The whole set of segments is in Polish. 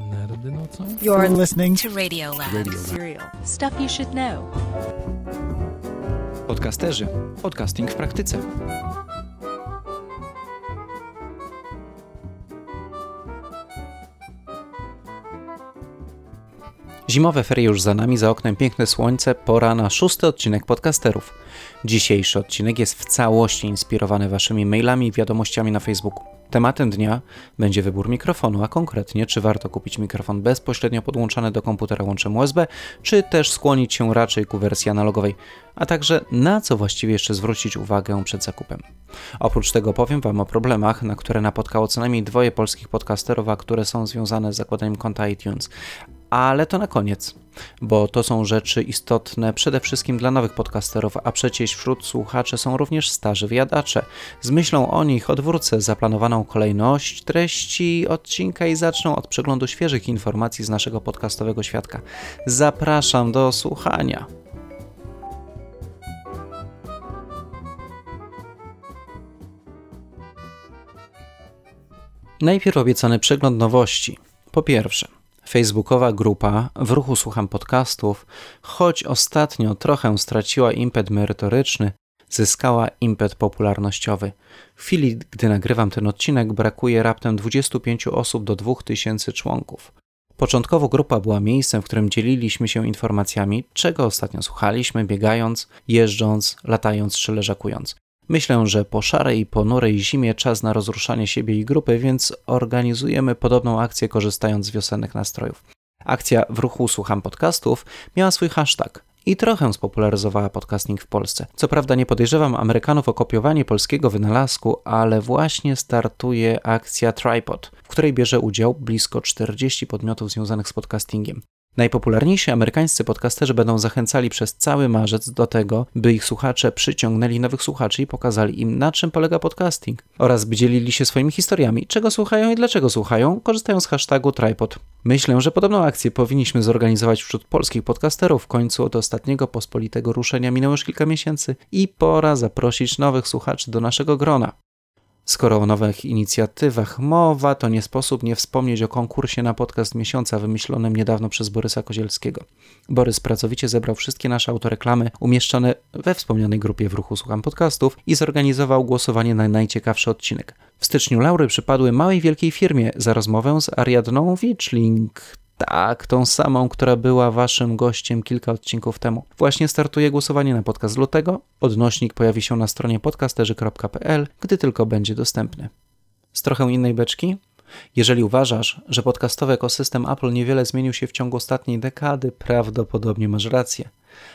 Nerdy nocą? You're listening to Radio Lab. Radio Lab. Serial. Stuff you should know. Podcasterzy. Podcasting w praktyce. Zimowe ferie już za nami, za oknem piękne słońce, pora na szósty odcinek podcasterów. Dzisiejszy odcinek jest w całości inspirowany waszymi mailami i wiadomościami na Facebooku. Tematem dnia będzie wybór mikrofonu, a konkretnie czy warto kupić mikrofon bezpośrednio podłączany do komputera łączem USB, czy też skłonić się raczej ku wersji analogowej, a także na co właściwie jeszcze zwrócić uwagę przed zakupem. Oprócz tego powiem Wam o problemach, na które napotkało co najmniej dwoje polskich podcasterów, a które są związane z zakładaniem konta iTunes. Ale to na koniec, bo to są rzeczy istotne przede wszystkim dla nowych podcasterów, a przecież wśród słuchaczy są również starzy wyjadacze. Z myślą o nich odwrócę zaplanowaną kolejność treści odcinka i zacznę od przeglądu świeżych informacji z naszego podcastowego świadka. Zapraszam do słuchania. Najpierw obiecany przegląd nowości. Po pierwsze, facebookowa grupa W ruchu słucham podcastów, choć ostatnio trochę straciła impet merytoryczny, zyskała impet popularnościowy. W chwili, gdy nagrywam ten odcinek, brakuje raptem 25 osób do 2000 członków. Początkowo grupa była miejscem, w którym dzieliliśmy się informacjami, czego ostatnio słuchaliśmy, biegając, jeżdżąc, latając czy leżakując. Myślę, że po szarej i ponurej zimie czas na rozruszanie siebie i grupy, więc organizujemy podobną akcję korzystając z wiosennych nastrojów. Akcja w ruchu Słucham Podcastów miała swój hashtag i trochę spopularyzowała podcasting w Polsce. Co prawda nie podejrzewam Amerykanów o kopiowanie polskiego wynalazku, ale właśnie startuje akcja Tripod, w której bierze udział blisko 40 podmiotów związanych z podcastingiem. Najpopularniejsi amerykańscy podcasterzy będą zachęcali przez cały marzec do tego, by ich słuchacze przyciągnęli nowych słuchaczy i pokazali im, na czym polega podcasting, oraz by dzielili się swoimi historiami, czego słuchają i dlaczego słuchają, korzystają z hashtagu Tripod. Myślę, że podobną akcję powinniśmy zorganizować wśród polskich podcasterów. W końcu od ostatniego pospolitego ruszenia minęło już kilka miesięcy i pora zaprosić nowych słuchaczy do naszego grona. Skoro o nowych inicjatywach mowa, to nie sposób nie wspomnieć o konkursie na podcast miesiąca wymyślonym niedawno przez Borysa Kozielskiego. Borys pracowicie zebrał wszystkie nasze autoreklamy umieszczone we wspomnianej grupie w ruchu Słucham Podcastów i zorganizował głosowanie na najciekawszy odcinek. W styczniu laury przypadły małej wielkiej firmie za rozmowę z Ariadną Wiczling. Tak, tą samą, która była waszym gościem kilka odcinków temu. Właśnie startuje głosowanie na podcast lutego. Odnośnik pojawi się na stronie podcasterzy.pl, gdy tylko będzie dostępny. Z trochę innej beczki? Jeżeli uważasz, że podcastowy ekosystem Apple niewiele zmienił się w ciągu ostatniej dekady, prawdopodobnie masz rację.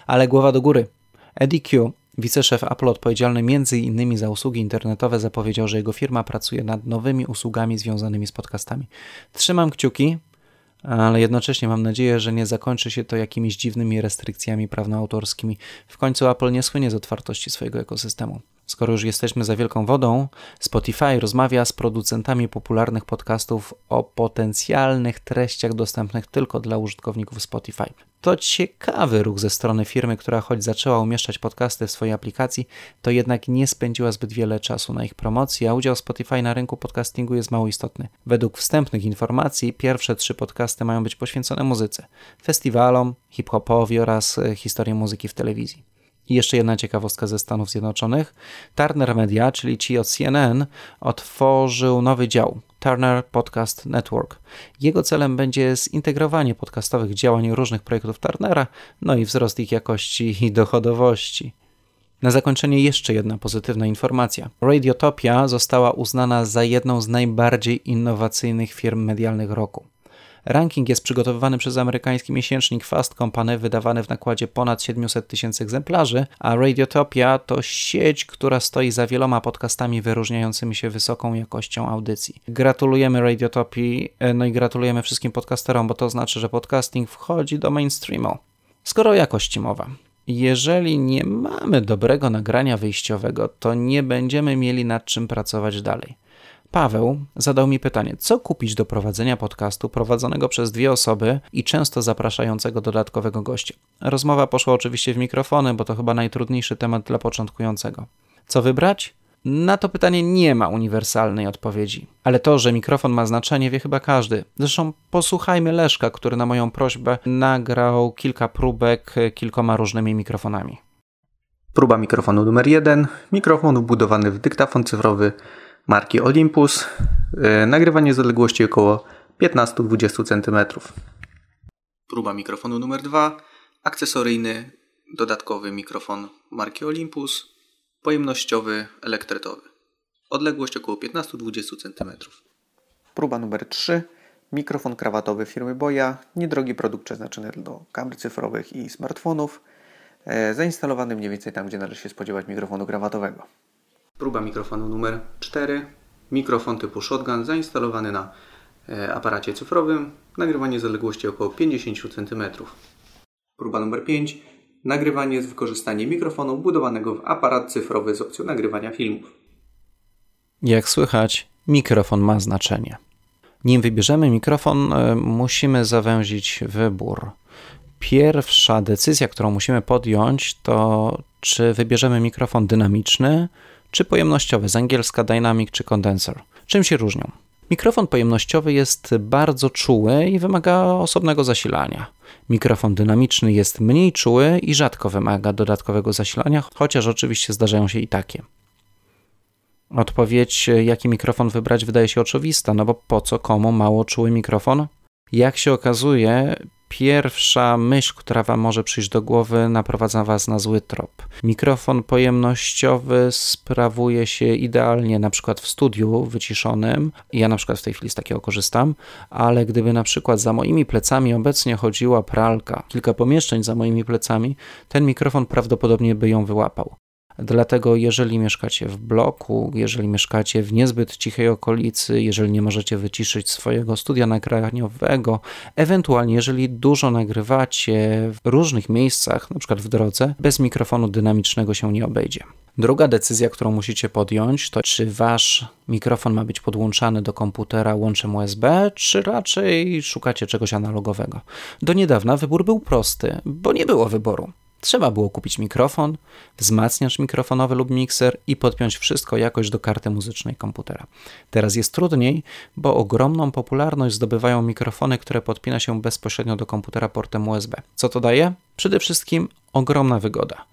Ale głowa do góry. Eddie Q, wiceszef Apple odpowiedzialny m.in. za usługi internetowe, zapowiedział, że jego firma pracuje nad nowymi usługami związanymi z podcastami. Trzymam kciuki, ale jednocześnie mam nadzieję, że nie zakończy się to jakimiś dziwnymi restrykcjami prawnoautorskimi. W końcu Apple nie słynie z otwartości swojego ekosystemu. Skoro już jesteśmy za wielką wodą, Spotify rozmawia z producentami popularnych podcastów o potencjalnych treściach dostępnych tylko dla użytkowników Spotify. To ciekawy ruch ze strony firmy, która choć zaczęła umieszczać podcasty w swojej aplikacji, to jednak nie spędziła zbyt wiele czasu na ich promocji, a udział Spotify na rynku podcastingu jest mało istotny. Według wstępnych informacji pierwsze trzy podcasty mają być poświęcone muzyce, festiwalom, hip-hopowi oraz e, historii muzyki w telewizji. I jeszcze jedna ciekawostka ze Stanów Zjednoczonych. Turner Media, czyli ci od CNN, otworzył nowy dział Turner Podcast Network. Jego celem będzie zintegrowanie podcastowych działań różnych projektów Turnera, no i wzrost ich jakości i dochodowości. Na zakończenie jeszcze jedna pozytywna informacja. Radiotopia została uznana za jedną z najbardziej innowacyjnych firm medialnych roku. Ranking jest przygotowywany przez amerykański miesięcznik Fast Company, wydawany w nakładzie ponad 700 tysięcy egzemplarzy, a Radiotopia to sieć, która stoi za wieloma podcastami wyróżniającymi się wysoką jakością audycji. Gratulujemy Radiotopii, no i gratulujemy wszystkim podcasterom, bo to znaczy, że podcasting wchodzi do mainstreamu. Skoro o jakości mowa. Jeżeli nie mamy dobrego nagrania wyjściowego, to nie będziemy mieli nad czym pracować dalej. Paweł zadał mi pytanie, co kupić do prowadzenia podcastu prowadzonego przez dwie osoby i często zapraszającego dodatkowego gościa. Rozmowa poszła oczywiście w mikrofony, bo to chyba najtrudniejszy temat dla początkującego. Co wybrać? Na to pytanie nie ma uniwersalnej odpowiedzi, ale to, że mikrofon ma znaczenie, wie chyba każdy. Zresztą posłuchajmy Leszka, który na moją prośbę nagrał kilka próbek kilkoma różnymi mikrofonami. Próba mikrofonu numer jeden. Mikrofon wbudowany w dyktafon cyfrowy marki Olympus. Yy, nagrywanie z odległości około 15-20 cm. Próba mikrofonu numer dwa. Akcesoryjny, dodatkowy mikrofon marki Olympus pojemnościowy, elektretowy. Odległość około 15-20 cm. Próba numer 3. Mikrofon krawatowy firmy Boya. Niedrogi produkt przeznaczony do kamer cyfrowych i smartfonów. E, zainstalowany mniej więcej tam, gdzie należy się spodziewać mikrofonu krawatowego. Próba mikrofonu numer 4. Mikrofon typu shotgun zainstalowany na e, aparacie cyfrowym. Nagrywanie z odległości około 50 cm. Próba numer 5 Nagrywanie z wykorzystaniem mikrofonu budowanego w aparat cyfrowy z opcją nagrywania filmów. Jak słychać, mikrofon ma znaczenie. Nim wybierzemy mikrofon, e, musimy zawęzić wybór. Pierwsza decyzja, którą musimy podjąć, to czy wybierzemy mikrofon dynamiczny, czy pojemnościowy, z angielska dynamic czy condenser. Czym się różnią? Mikrofon pojemnościowy jest bardzo czuły i wymaga osobnego zasilania. Mikrofon dynamiczny jest mniej czuły i rzadko wymaga dodatkowego zasilania, chociaż oczywiście zdarzają się i takie. Odpowiedź, jaki mikrofon wybrać, wydaje się oczywista, no bo po co komu mało czuły mikrofon? Jak się okazuje, pierwsza myśl, która Wam może przyjść do głowy, naprowadza Was na zły trop. Mikrofon pojemnościowy sprawuje się idealnie na przykład w studiu wyciszonym. Ja na przykład w tej chwili z takiego korzystam, ale gdyby na przykład za moimi plecami obecnie chodziła pralka, kilka pomieszczeń za moimi plecami, ten mikrofon prawdopodobnie by ją wyłapał. Dlatego, jeżeli mieszkacie w bloku, jeżeli mieszkacie w niezbyt cichej okolicy, jeżeli nie możecie wyciszyć swojego studia nagraniowego, ewentualnie jeżeli dużo nagrywacie w różnych miejscach, na przykład w drodze, bez mikrofonu dynamicznego się nie obejdzie. Druga decyzja, którą musicie podjąć, to czy wasz mikrofon ma być podłączany do komputera łączem USB, czy raczej szukacie czegoś analogowego. Do niedawna wybór był prosty, bo nie było wyboru. Trzeba było kupić mikrofon, wzmacniacz mikrofonowy lub mikser i podpiąć wszystko jakoś do karty muzycznej komputera. Teraz jest trudniej, bo ogromną popularność zdobywają mikrofony, które podpina się bezpośrednio do komputera portem USB. Co to daje? Przede wszystkim ogromna wygoda.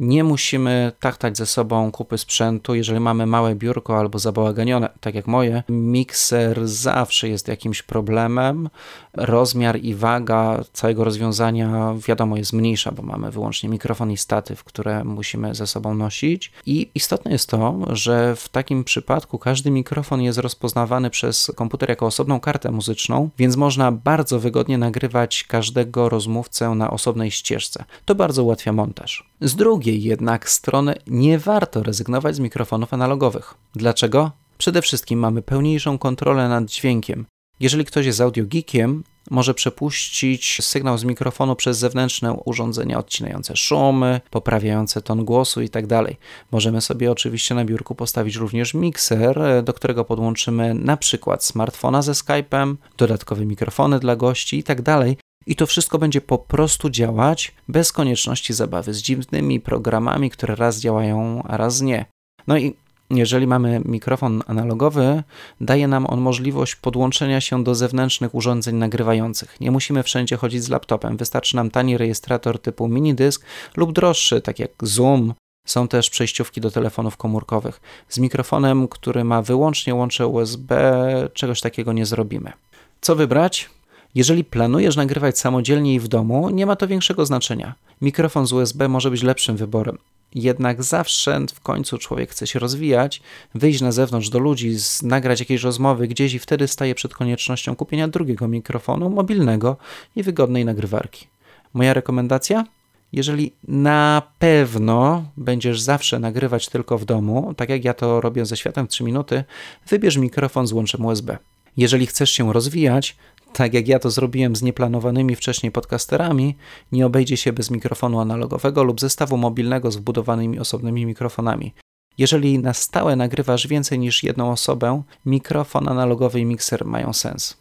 Nie musimy tachtać ze sobą kupy sprzętu, jeżeli mamy małe biurko albo zabałaganione, tak jak moje. Mikser zawsze jest jakimś problemem. Rozmiar i waga całego rozwiązania, wiadomo, jest mniejsza, bo mamy wyłącznie mikrofon i statyw, które musimy ze sobą nosić. I istotne jest to, że w takim przypadku każdy mikrofon jest rozpoznawany przez komputer jako osobną kartę muzyczną, więc można bardzo wygodnie nagrywać każdego rozmówcę na osobnej ścieżce. To bardzo ułatwia montaż. Z drugiej jednak strony nie warto rezygnować z mikrofonów analogowych. Dlaczego? Przede wszystkim mamy pełniejszą kontrolę nad dźwiękiem. Jeżeli ktoś jest audiogeekiem, może przepuścić sygnał z mikrofonu przez zewnętrzne urządzenia odcinające szumy, poprawiające ton głosu itd. Tak Możemy sobie oczywiście na biurku postawić również mikser, do którego podłączymy na przykład smartfona ze Skype'em, dodatkowe mikrofony dla gości itd. I to wszystko będzie po prostu działać bez konieczności zabawy z dziwnymi programami, które raz działają, a raz nie. No i jeżeli mamy mikrofon analogowy, daje nam on możliwość podłączenia się do zewnętrznych urządzeń nagrywających. Nie musimy wszędzie chodzić z laptopem, wystarczy nam tani rejestrator typu minidysk lub droższy, tak jak Zoom. Są też przejściówki do telefonów komórkowych. Z mikrofonem, który ma wyłącznie łącze USB, czegoś takiego nie zrobimy. Co wybrać? Jeżeli planujesz nagrywać samodzielnie i w domu, nie ma to większego znaczenia. Mikrofon z USB może być lepszym wyborem. Jednak zawsze w końcu człowiek chce się rozwijać, wyjść na zewnątrz do ludzi, nagrać jakieś rozmowy gdzieś i wtedy staje przed koniecznością kupienia drugiego mikrofonu mobilnego i wygodnej nagrywarki. Moja rekomendacja? Jeżeli na pewno będziesz zawsze nagrywać tylko w domu, tak jak ja to robię ze światem w 3 minuty, wybierz mikrofon z łączem USB. Jeżeli chcesz się rozwijać, tak jak ja to zrobiłem z nieplanowanymi wcześniej podcasterami, nie obejdzie się bez mikrofonu analogowego lub zestawu mobilnego z wbudowanymi osobnymi mikrofonami. Jeżeli na stałe nagrywasz więcej niż jedną osobę, mikrofon analogowy i mikser mają sens.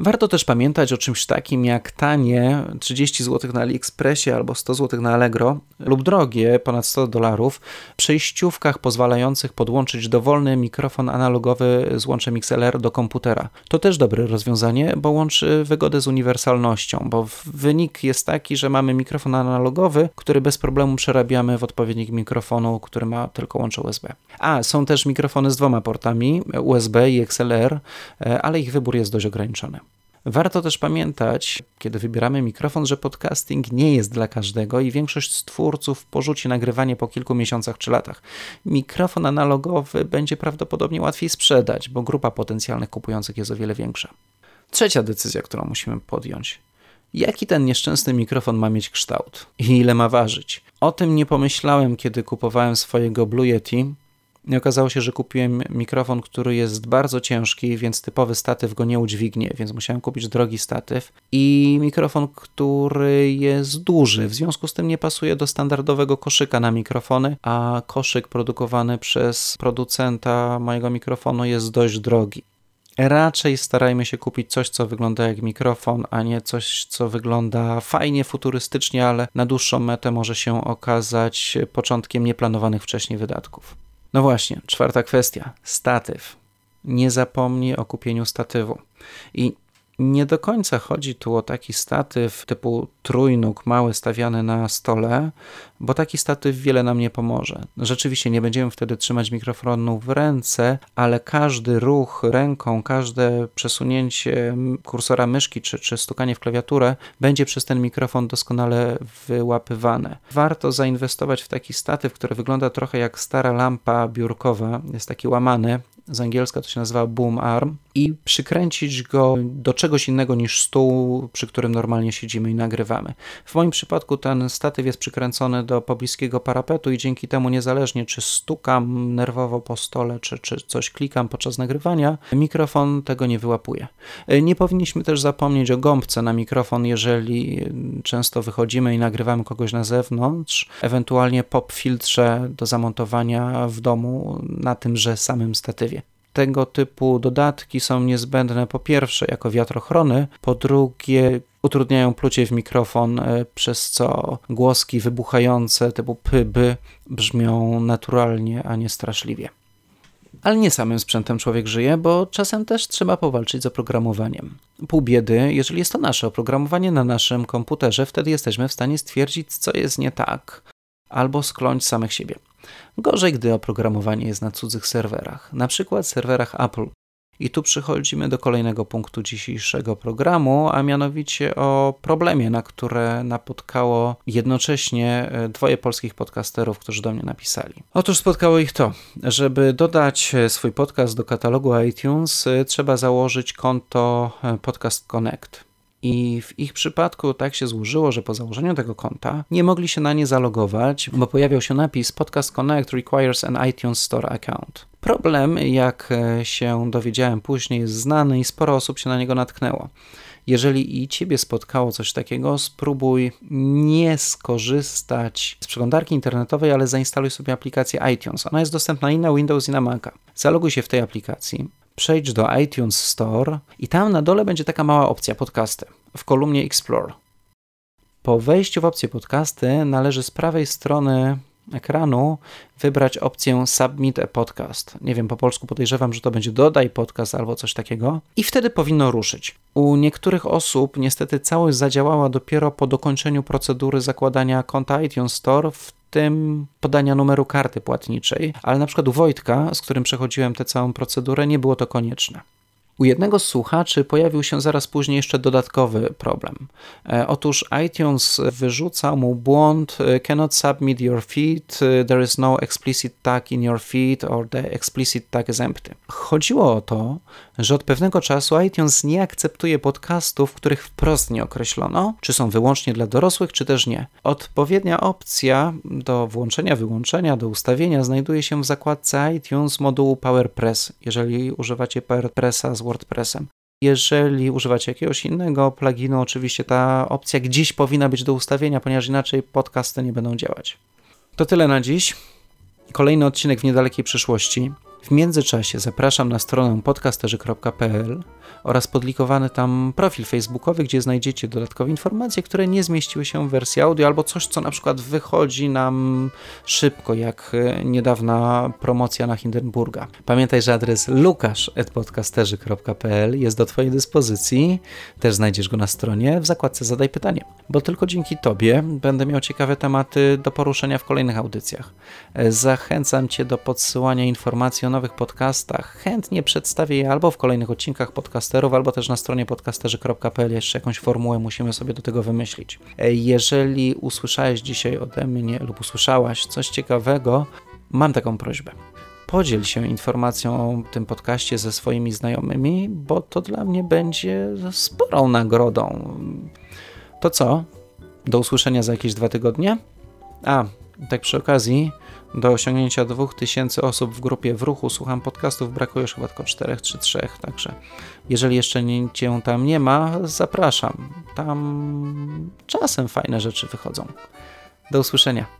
Warto też pamiętać o czymś takim jak tanie 30 zł na AliExpressie albo 100 zł na Allegro lub drogie ponad 100 dolarów przejściówkach pozwalających podłączyć dowolny mikrofon analogowy z łączem XLR do komputera. To też dobre rozwiązanie, bo łączy wygodę z uniwersalnością, bo wynik jest taki, że mamy mikrofon analogowy, który bez problemu przerabiamy w odpowiednik mikrofonu, który ma tylko łącze USB. A, są też mikrofony z dwoma portami USB i XLR, e, ale ich wybór jest dość ograniczony. Warto też pamiętać, kiedy wybieramy mikrofon, że podcasting nie jest dla każdego i większość twórców porzuci nagrywanie po kilku miesiącach czy latach. Mikrofon analogowy będzie prawdopodobnie łatwiej sprzedać, bo grupa potencjalnych kupujących jest o wiele większa. Trzecia decyzja, którą musimy podjąć. Jaki ten nieszczęsny mikrofon ma mieć kształt i ile ma ważyć? O tym nie pomyślałem, kiedy kupowałem swojego Blue Yeti, i okazało się, że kupiłem mikrofon, który jest bardzo ciężki, więc typowy statyw go nie udźwignie, więc musiałem kupić drogi statyw. I mikrofon, który jest duży, w związku z tym nie pasuje do standardowego koszyka na mikrofony, a koszyk produkowany przez producenta mojego mikrofonu jest dość drogi. Raczej starajmy się kupić coś, co wygląda jak mikrofon, a nie coś, co wygląda fajnie, futurystycznie, ale na dłuższą metę może się okazać początkiem nieplanowanych wcześniej wydatków. No właśnie, czwarta kwestia statyw. Nie zapomnij o kupieniu statywu. I nie do końca chodzi tu o taki statyw typu trójnóg mały stawiany na stole, bo taki statyw wiele nam nie pomoże. Rzeczywiście nie będziemy wtedy trzymać mikrofonu w ręce, ale każdy ruch ręką, każde przesunięcie kursora myszki czy, czy stukanie w klawiaturę będzie przez ten mikrofon doskonale wyłapywane. Warto zainwestować w taki statyw, który wygląda trochę jak stara lampa biurkowa, jest taki łamany, z angielska to się nazywa boom arm, i przykręcić go do czegoś innego niż stół, przy którym normalnie siedzimy i nagrywamy. W moim przypadku ten statyw jest przykręcony do pobliskiego parapetu i dzięki temu niezależnie czy stukam nerwowo po stole, czy, czy coś klikam podczas nagrywania, mikrofon tego nie wyłapuje. Nie powinniśmy też zapomnieć o gąbce na mikrofon, jeżeli często wychodzimy i nagrywamy kogoś na zewnątrz, ewentualnie pop filtrze do zamontowania w domu na tymże samym statywie tego typu dodatki są niezbędne po pierwsze jako wiatrochrony, po drugie utrudniają plucie w mikrofon, e, przez co głoski wybuchające typu pyby brzmią naturalnie, a nie straszliwie. Ale nie samym sprzętem człowiek żyje, bo czasem też trzeba powalczyć z oprogramowaniem. Pół biedy, jeżeli jest to nasze oprogramowanie na naszym komputerze, wtedy jesteśmy w stanie stwierdzić, co jest nie tak, albo skląć samych siebie. Gorzej, gdy oprogramowanie jest na cudzych serwerach, na przykład serwerach Apple. I tu przychodzimy do kolejnego punktu dzisiejszego programu, a mianowicie o problemie, na które napotkało jednocześnie e, dwoje polskich podcasterów, którzy do mnie napisali. Otóż spotkało ich to, żeby dodać e, swój podcast do katalogu iTunes, e, trzeba założyć konto Podcast Connect. I w ich przypadku tak się złożyło, że po założeniu tego konta nie mogli się na nie zalogować, bo pojawiał się napis Podcast Connect requires an iTunes Store account. Problem, jak e, się dowiedziałem później, jest znany i sporo osób się na niego natknęło. Jeżeli i ciebie spotkało coś takiego, spróbuj nie skorzystać z przeglądarki internetowej, ale zainstaluj sobie aplikację iTunes. Ona jest dostępna i na Windows, i na Maca. Zaloguj się w tej aplikacji, przejdź do iTunes Store i tam na dole będzie taka mała opcja podcasty w kolumnie Explore. Po wejściu w opcję podcasty należy z prawej strony ekranu wybrać opcję Submit a Podcast. Nie wiem, po polsku podejrzewam, że to będzie dodaj podcast albo coś takiego. I wtedy powinno ruszyć. U niektórych osób niestety całość zadziałała dopiero po dokończeniu procedury zakładania konta iTunes Store, w tym podania numeru karty płatniczej, ale na przykład u Wojtka, z którym przechodziłem tę całą procedurę, nie było to konieczne. U jednego słuchaczy pojawił się zaraz później jeszcze dodatkowy problem. E, otóż iTunes wyrzuca mu błąd e, cannot submit your feed, e, there is no explicit tag in your feed or the explicit tag is empty. Chodziło o to, że od pewnego czasu iTunes nie akceptuje podcastów, których wprost nie określono, czy są wyłącznie dla dorosłych, czy też nie. Odpowiednia opcja do włączenia, wyłączenia, do ustawienia znajduje się w zakładce iTunes modułu PowerPress. Jeżeli używacie PowerPressa z WordPressem. Jeżeli używacie jakiegoś innego pluginu, oczywiście ta opcja gdzieś powinna być do ustawienia, ponieważ inaczej podcasty nie będą działać. To tyle na dziś. Kolejny odcinek w niedalekiej przyszłości. W międzyczasie zapraszam na stronę podcasterzy.pl oraz podlikowany tam profil facebookowy, gdzie znajdziecie dodatkowe informacje, które nie zmieściły się w wersji audio albo coś, co na przykład wychodzi nam szybko, jak e, niedawna promocja na Hindenburga. Pamiętaj, że adres lukasz.podcasterzy.pl jest do Twojej dyspozycji. Też znajdziesz go na stronie w zakładce Zadaj pytanie, bo tylko dzięki Tobie będę miał ciekawe tematy do poruszenia w kolejnych audycjach. E, zachęcam Cię do podsyłania informacji o nowych podcastach. Chętnie przedstawię je albo w kolejnych odcinkach podcasterów, albo też na stronie podcasterzy.pl. Jeszcze jakąś formułę musimy sobie do tego wymyślić. Jeżeli usłyszałeś dzisiaj ode mnie lub usłyszałaś coś ciekawego, mam taką prośbę. Podziel się informacją o tym podcaście ze swoimi znajomymi, bo to dla mnie będzie sporą nagrodą. To co? Do usłyszenia za jakieś dwa tygodnie? A, tak przy okazji, do osiągnięcia 2000 osób w grupie w ruchu słucham podcastów, brakuje już chyba tylko 4 czy 3, także jeżeli jeszcze nie, cię tam nie ma, zapraszam. Tam czasem fajne rzeczy wychodzą. Do usłyszenia.